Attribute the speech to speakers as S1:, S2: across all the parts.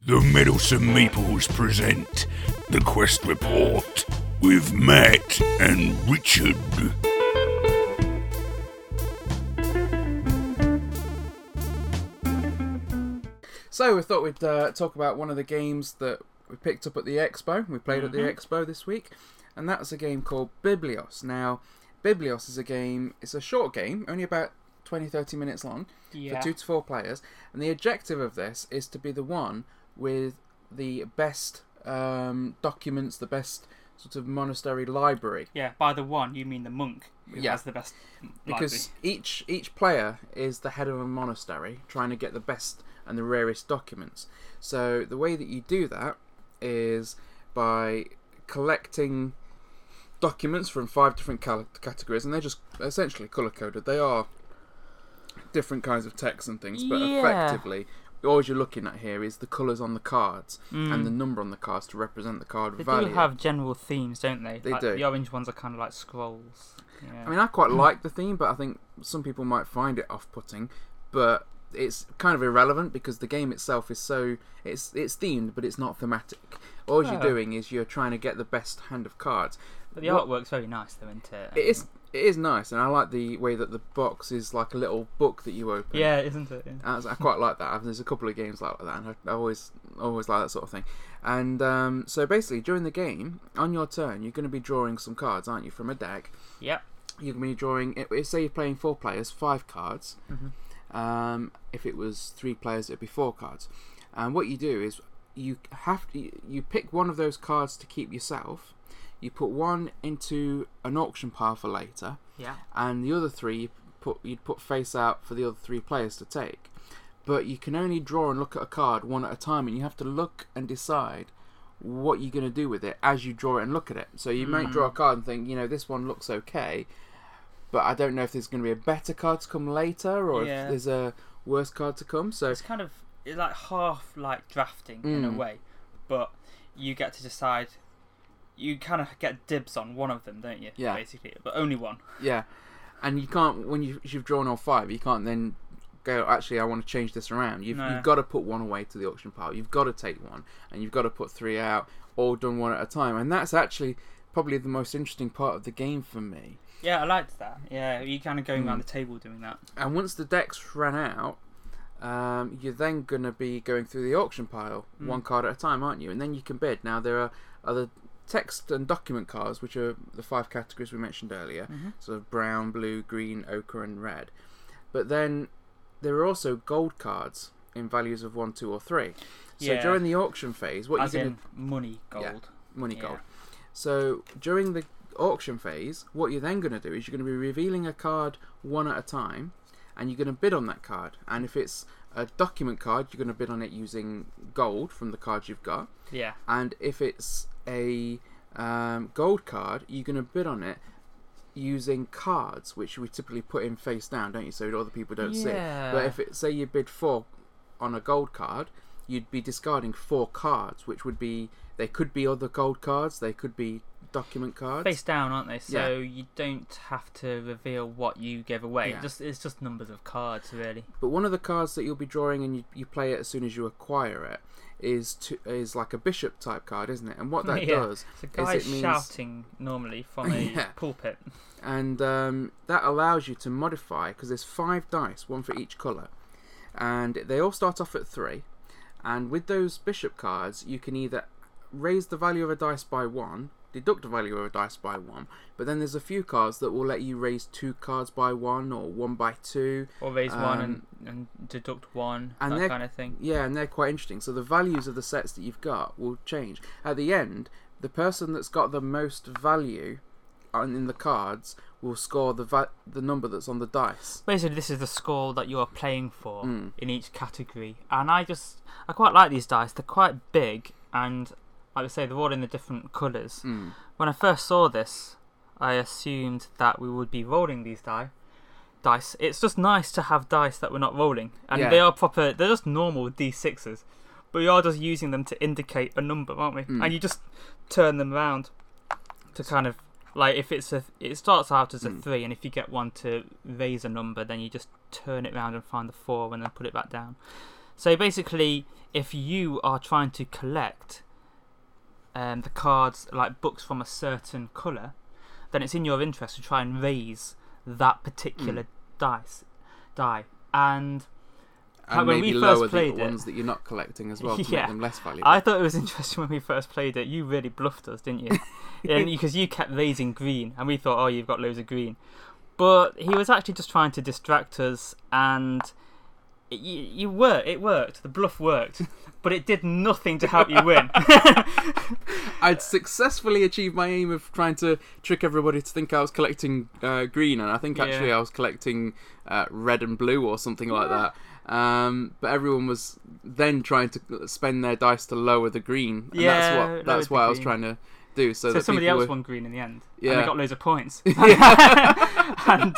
S1: The Meddlesome Meeples present the Quest Report with Matt and Richard.
S2: So we thought we'd uh, talk about one of the games that we picked up at the expo. We played at the
S3: Mhm.
S2: expo this week, and that's a game called Biblios. Now, Biblios is a game. It's a short game, only about 20, 30 minutes long,
S3: Yeah.
S2: for two to four players. And the objective of this is to be the one with the best um, documents, the best sort of monastery library.
S3: Yeah, by the one you mean the monk who
S2: Yeah.
S3: has the best
S2: because each each player is the head of a monastery trying to get the best and the rarest documents so the way that you do that is by collecting documents from five different cal- categories and they're just essentially color coded they are different kinds of texts and things but
S3: Yeah.
S2: effectively all you're looking at here is the colors on the cards
S3: library.
S2: and the
S3: Mm.
S2: number on the cards to represent the card
S3: They
S2: value
S3: do have general themes, don't they?
S2: They
S3: Like,
S2: do.
S3: The orange ones are kind of like scrolls. Yeah.
S2: I mean, I quite like the theme, but I think some people might find it off-putting. But it's kind of irrelevant because the game itself is so it's it's themed, but it's not thematic. All you're doing is you're trying to get the best hand of cards.
S3: but the
S2: what-
S3: artwork's very nice, though, isn't it?
S2: It is it is nice, and I like the way that the box is like a little book that you open.
S3: Yeah, isn't it? Yeah.
S2: I quite like that. There's a couple of games like that, and I, I always always like that sort of thing. And um, so basically, during the game, on your turn, you're going to be drawing some cards, aren't you, from a deck?
S3: Yep.
S2: you're going to be drawing. if- Say you're playing four players, five cards.
S3: Mhm.
S2: Um, if it was three players, it'd be four cards. And what you do is you have to you pick one of those cards to keep yourself. You put one into an auction pile for later,
S3: Yeah.
S2: and the other three you put you'd put face out for the other three players to take. But you can only draw and look at a card one at a time, and you have to look and decide what you're going to do with it as you draw it and look at it. So you might draw a card and think, you know, this one looks okay, but I don't know if there's going to be a better card to come later or
S3: Yeah.
S2: if there's a worse card to come. So
S3: It's kind of it's like half like drafting in a
S2: Mm.
S3: way, but you get to decide. You kind of get dibs on one of them, don't you?
S2: Yeah.
S3: Basically, but only one.
S2: yeah, and you can't when you, you've drawn all five, you can't then go. Actually, I want to change this around. You've,
S3: No.
S2: you've got to put one away to the auction pile. You've got to take one, and you've got to put three out, all done one at a time. And that's actually probably the most interesting part of the game for me.
S3: Yeah, I liked that. Yeah, you kind of going
S2: Mm.
S3: around the table doing that.
S2: And once the decks ran out, um, you're then going to be going through the auction pile
S3: Mm.
S2: one card at a time, aren't you? And then you can bid. Now there are other text and document cards, which are the five categories we mentioned earlier,
S3: Mhm.
S2: sort of brown, blue, green, ochre, and red. But then there are also gold cards in values of one, two, or three. So
S3: Yeah.
S2: during the auction phase, what
S3: As
S2: you're
S3: in
S2: going to
S3: money,
S2: Yeah.
S3: gold.
S2: money
S3: Yeah.
S2: gold. So during the auction phase, what you're then going to do is you're going to be revealing a card one at a time, and you're going to bid on that card. And if it's a document card, you're going to bid on it using gold from the cards you've got.
S3: Yeah.
S2: And if it's a um, gold card, you're going to bid on it using cards, which we typically put in face down, don't you? So other people don't see.
S3: Yeah.
S2: But if it say you bid four on a gold card, you'd be discarding four cards, which would be they could be other gold cards, they could be document cards.
S3: face down, aren't they? So you don't have to reveal what you gave away.
S2: Yeah.
S3: Just it's just numbers of cards, really.
S2: But one of the cards that you'll be drawing and you, you play it as soon as you acquire it is to, is like a bishop type card, isn't it? And what that
S3: Yeah.
S2: does,
S3: So guys
S2: it means-
S3: shouting normally from a
S2: Yeah.
S3: pulpit.
S2: and um, that allows you to modify because there's five dice, one for each color, and they all start off at three. And with those bishop cards, you can either raise the value of a dice by one, deduct the value of a dice by one, but then there's a few cards that will let you raise two cards by one or one by two.
S3: Or raise one and,
S2: Um,
S3: and deduct one,
S2: and
S3: that kind of thing.
S2: Yeah, and they're quite interesting. So the values of the sets that you've got will change. At the end, the person that's got the most value on, in the cards will score the va- the number that's on the dice.
S3: Basically, this is the score that you are playing for
S2: Mm.
S3: in each category, and I just I quite like these dice. They're quite big, and like I say, they're all in the different colours.
S2: Mm.
S3: When I first saw this, I assumed that we would be rolling these die. Dice. It's just nice to have dice that we're not rolling, and
S2: Yeah.
S3: they are proper. They're just normal d6s, but we are just using them to indicate a number, aren't we?
S2: Mm.
S3: And you just turn them around to kind of like if it's a. It starts out as a
S2: Mm.
S3: three, and if you get one to raise a number, then you just turn it around and find the four, and then put it back down. So basically, if you are trying to collect um, the cards, like books from a certain colour, then it's in your interest to try and raise that particular dice die. And
S2: And
S3: when
S2: maybe
S3: we first
S2: lower the
S3: it-
S2: ones that you're not collecting as well to
S3: Yeah.
S2: make them less valuable.
S3: I thought it was interesting when we first played it. You really bluffed us, didn't you? because you kept raising green, and we thought, oh, you've got loads of green. But he was actually just trying to distract us, and it, you, you were it worked. The bluff worked, but it did nothing to help you win.
S2: I'd successfully achieved my aim of trying to trick everybody to think I was collecting uh, green, and I think actually
S3: Yeah.
S2: I was collecting uh, red and blue or something like that. Um, but everyone was then trying to spend their dice to lower the green, and
S3: Yeah,
S2: that's what that's what I was
S3: green.
S2: trying to do. So,
S3: so somebody else
S2: were,
S3: won green in the end, and
S2: Yeah.
S3: they got loads of points.
S2: yeah,
S3: and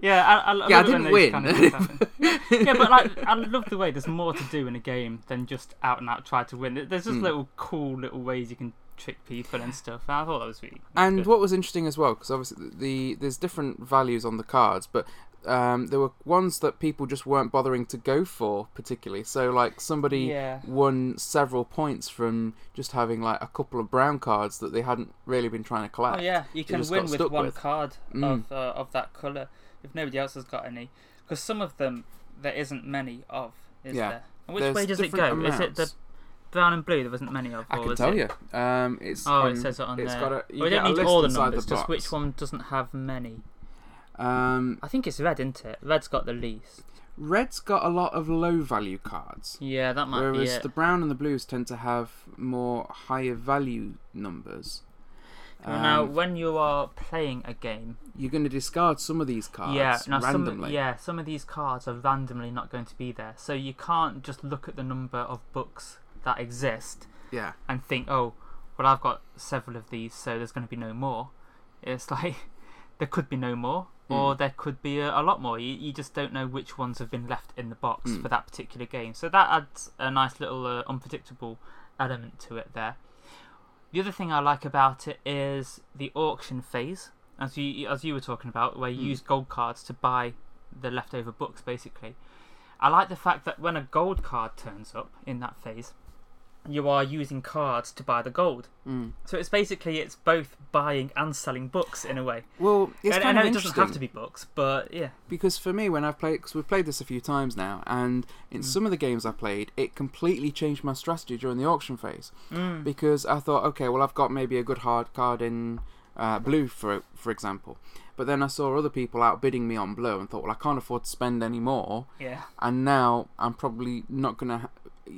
S3: yeah, I, I,
S2: Yeah, I didn't win.
S3: kind of yeah, but like I love the way there's more to do in a game than just out and out try to win. There's just
S2: Mm.
S3: little cool little ways you can trick people and stuff. I thought that was really.
S2: And
S3: good.
S2: what was interesting as well, because obviously the there's different values on the cards, but um, there were ones that people just weren't bothering to go for particularly. So like somebody
S3: Yeah.
S2: won several points from just having like a couple of brown cards that they hadn't really been trying to collect.
S3: Oh yeah, you can win with one
S2: with.
S3: card
S2: Mm.
S3: of uh, of that color if nobody else has got any. Because some of them there isn't many of, is
S2: Yeah.
S3: there? And which
S2: There's
S3: way does it go?
S2: different
S3: Is it the brown and blue? There wasn't many of.
S2: I can tell
S3: it...
S2: you. Um, it's
S3: Oh,
S2: on-
S3: it says it on
S2: it's
S3: there.
S2: got a.
S3: We don't need all the numbers,
S2: the
S3: just which one doesn't have many.
S2: Um,
S3: I think it's red, isn't it? Red's got the least.
S2: red's got a lot of low value cards.
S3: Yeah, that might be
S2: Whereas the brown and the blues tend to have more higher value numbers.
S3: Well, now,
S2: Um,
S3: when you are playing a game,
S2: you're going to discard some of these cards
S3: yeah, now
S2: randomly.
S3: some yeah, some of these cards are randomly not going to be there, so you can't just look at the number of books that exist
S2: yeah.
S3: and think, oh, well, I've got several of these, so there's going to be no more. It's like there could be no more, or
S2: Mm.
S3: there could be a, a lot more. You, you just don't know which ones have been left in the box
S2: Mm.
S3: for that particular game. So that adds a nice little uh, unpredictable element to it there. The other thing I like about it is the auction phase, as you as you were talking about, where you
S2: Mm.
S3: use gold cards to buy the leftover books. Basically, I like the fact that when a gold card turns up in that phase, you are using cards to buy the gold.
S2: Mm.
S3: So it's basically it's both buying and selling books in a way.
S2: Well, it's
S3: and,
S2: kind
S3: I
S2: of
S3: know it doesn't have to be books, but yeah,
S2: because for me, when I've played, because we've played this a few times now, and in
S3: Mm.
S2: some of the games I played, it completely changed my strategy during the auction phase.
S3: mm.
S2: because I thought, okay, well, I've got maybe a good hard card in uh, blue, for for example. But then I saw other people outbidding me on blue, and thought, well, I can't afford to spend any more.
S3: yeah,
S2: And now I'm probably not gonna. Ha-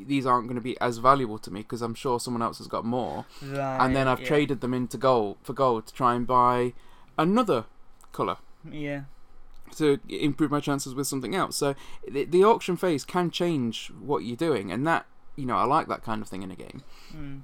S2: these aren't going to be as valuable to me because I'm sure someone else has got more.
S3: right.
S2: and then I've
S3: yeah.
S2: traded them into gold for gold to try and buy another color
S3: Yeah,
S2: to improve my chances with something else. So the, the auction phase can change what you're doing, and that you know I like that kind of thing in a game.
S3: mm.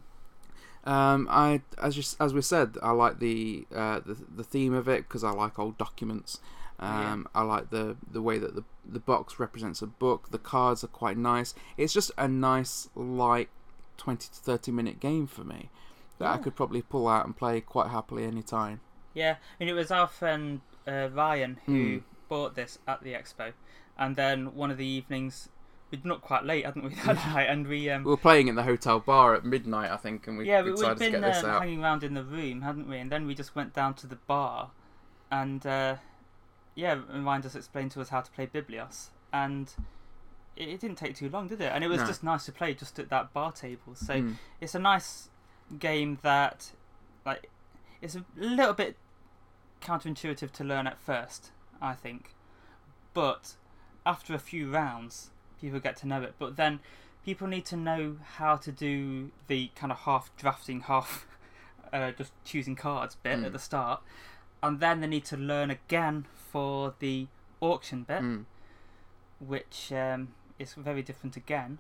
S2: Um, I as you, as we said, I like the uh, the the theme of it because I like old documents. Um, I like the the way that the the box represents a book. The cards are quite nice. It's just a nice light twenty to thirty minute game for me that I could probably pull out and play quite happily any time.
S3: yeah. And it was our friend uh, Ryan who
S2: Hmm.
S3: bought this at the expo, and then one of the evenings we'd not quite late, hadn't we that night? And we um,
S2: We were playing in the hotel bar at midnight, I think, and we
S3: yeah, we,
S2: decided
S3: we'd
S2: to
S3: been
S2: get this
S3: um,
S2: out.
S3: hanging around in the room, hadn't we? And then we just went down to the bar, and uh, yeah, Ryan just explained to us how to play Biblios, and it, it didn't take too long, did it? And it was
S2: No.
S3: just nice to play just at that bar table. So
S2: Mm.
S3: it's a nice game that, like, it's a little bit counterintuitive to learn at first, I think, but after a few rounds, people get to know it. But then people need to know how to do the kind of half drafting, half uh, just choosing cards bit
S2: Mm.
S3: at the start, and then they need to learn again for the auction bit,
S2: Mm.
S3: which um, is very different again.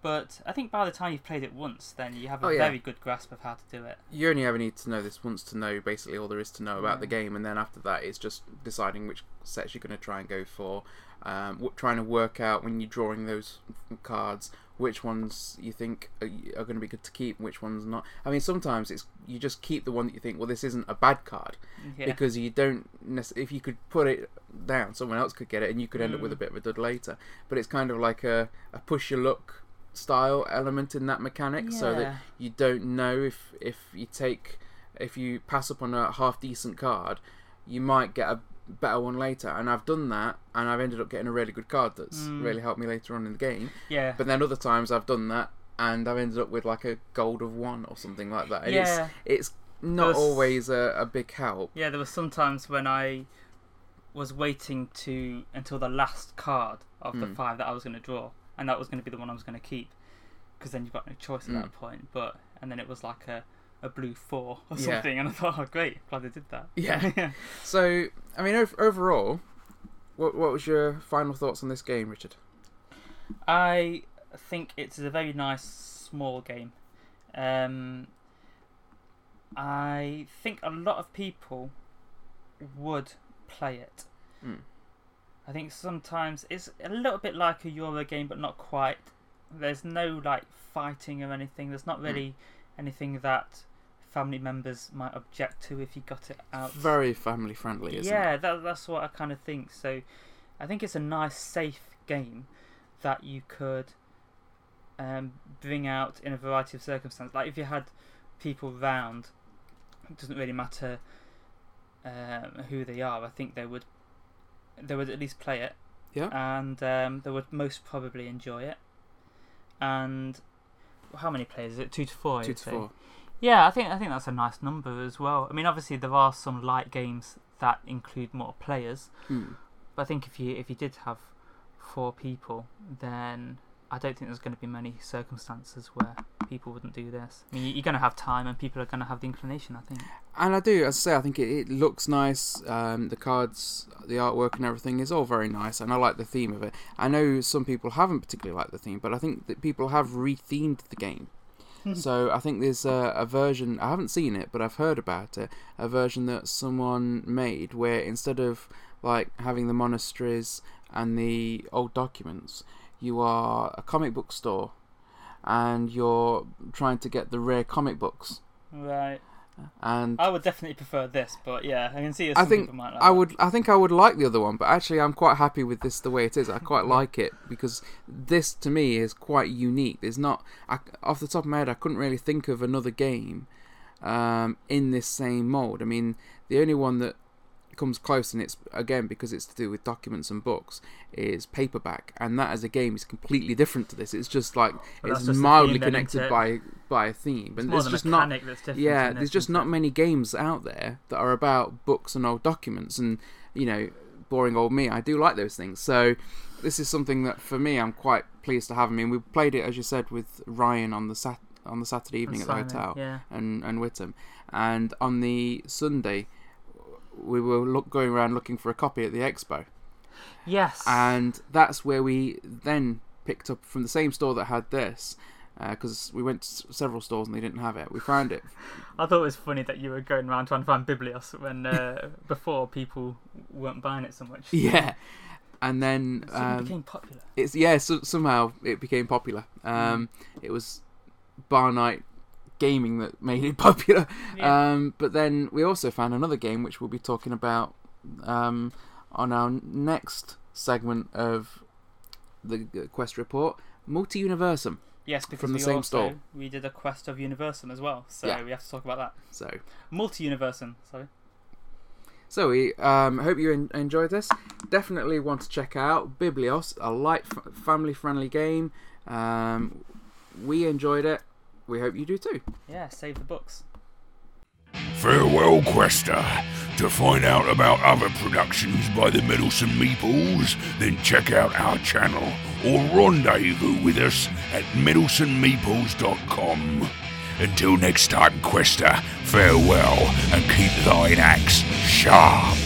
S3: But I think by the time you've played it once, then you have a
S2: Oh, yeah.
S3: very good grasp of how to do it.
S2: You only ever need to know this once to know basically all there is to know about the game, and then after that, it's just deciding which sets you're going to try and go for. Um, trying to work out when you're drawing those cards which ones you think are, are going to be good to keep which ones not. I mean, sometimes it's you just keep the one that you think, well, this isn't a bad card
S3: Yeah.
S2: because you don't. Nec- if you could put it down, someone else could get it, and you could end up
S3: Mm.
S2: with a bit of a dud later. But it's kind of like a, a push your luck style element in that mechanic, so that you don't know if if you take if you pass up on a half decent card, you might get a better one later. And I've done that, and I've ended up getting a really good card that's
S3: Mm.
S2: really helped me later on in the game.
S3: yeah.
S2: But then other times I've done that, and I've ended up with like a gold of one or something like that. And
S3: yeah.
S2: it's it's not
S3: There's-
S2: always a, a big help.
S3: Yeah, there were some times when I was waiting to until the last card of the
S2: Mm.
S3: five that I was going to draw, and that was going to be the one I was going to keep, because then you've got no choice at
S2: Mm.
S3: that point. But and then it was like a, a blue four or
S2: Yeah.
S3: something, and I thought, oh great, glad they did that.
S2: Yeah. So I mean, ov- overall, what what was your final thoughts on this game, Richard?
S3: I think it's a very nice small game. Um, I think a lot of people would play it.
S2: Mm.
S3: I think sometimes it's a little bit like a Euro game, but not quite. There's no like fighting or anything. There's not really anything that family members might object to if you got it out.
S2: Very family friendly, isn't it?
S3: yeah, that, that's what I kind of think. So I think it's a nice, safe game that you could um, bring out in a variety of circumstances. Like if you had people round, it doesn't really matter um, who they are. I think they would they would at least play it.
S2: Yeah.
S3: And um, they would most probably enjoy it. And how many players is it? Two to four.
S2: Two to
S3: say.
S2: four.
S3: Yeah, I think I think that's a nice number as well. I mean, obviously there are some light games that include more players,
S2: Hmm.
S3: but I think if you if you did have four people, then I don't think there's going to be many circumstances where people wouldn't do this. I mean, you're going to have time, and people are going to have the inclination. I think.
S2: And I do, as I say, I think it, it looks nice. Um, the cards, the artwork, and everything is all very nice, and I like the theme of it. I know some people haven't particularly liked the theme, but I think that people have rethemed the game. So I think there's a, a version. I haven't seen it, but I've heard about it. A version that someone made where instead of like having the monasteries and the old documents, you are a comic book store, and you're trying to get the rare comic books.
S3: Right.
S2: And
S3: I would definitely prefer this, but yeah, I can see.
S2: I think
S3: like
S2: I would. I think I would like the other one, but actually, I'm quite happy with this the way it is. I quite like it because this, to me, is quite unique. There's not, I, off the top of my head, I couldn't really think of another game um, in this same mold. I mean, the only one that comes close, and it's again because it's to do with documents and books, is paperback, and that as a game is completely different to this. It's just like
S3: Well,
S2: it's
S3: just
S2: mildly
S3: theme
S2: connected by by a theme,
S3: It's
S2: and
S3: more
S2: it's
S3: the
S2: just not yeah, there's just
S3: isn't
S2: many games out there that are about books and old documents, and you know, boring old me. I do like those things, so this is something that for me, I'm quite pleased to have. I mean, we played it as you said with Ryan on the sat on the Saturday evening at the hotel,
S3: Yeah.
S2: and and Whittam, and on the Sunday, we were look, going around looking for a copy at the expo,
S3: Yes.
S2: and that's where we then picked up from the same store that had this. Because we went to several stores and they didn't have it. We found it
S3: I thought it was funny that you were going around trying to find Biblios when uh, before people weren't buying it so much.
S2: Yeah, and then
S3: It
S2: um,
S3: became popular.
S2: it's yeah. So, somehow it became popular. Um, It was bar night gaming that made it popular.
S3: Yeah.
S2: Um, but then we also found another game which we'll be talking about um, on our next segment of the Quest Report, Multi Universum.
S3: yes, because
S2: from the
S3: we
S2: same
S3: also,
S2: store.
S3: we did a quest of Universum as well, so
S2: Yeah.
S3: we have to talk about that.
S2: So,
S3: Multi Universum, sorry.
S2: so we um, hope you en- enjoyed this. Definitely want to check out Biblios, a light, f- family-friendly game. Um, we enjoyed it. We hope you do too.
S3: Yeah, save the books.
S1: Farewell, Quester. To find out about other productions by the Meddlesome Meeples, then check out our channel or rendezvous with us at meddlesomemeeples.com. Until next time, Quester, farewell and keep thine axe sharp.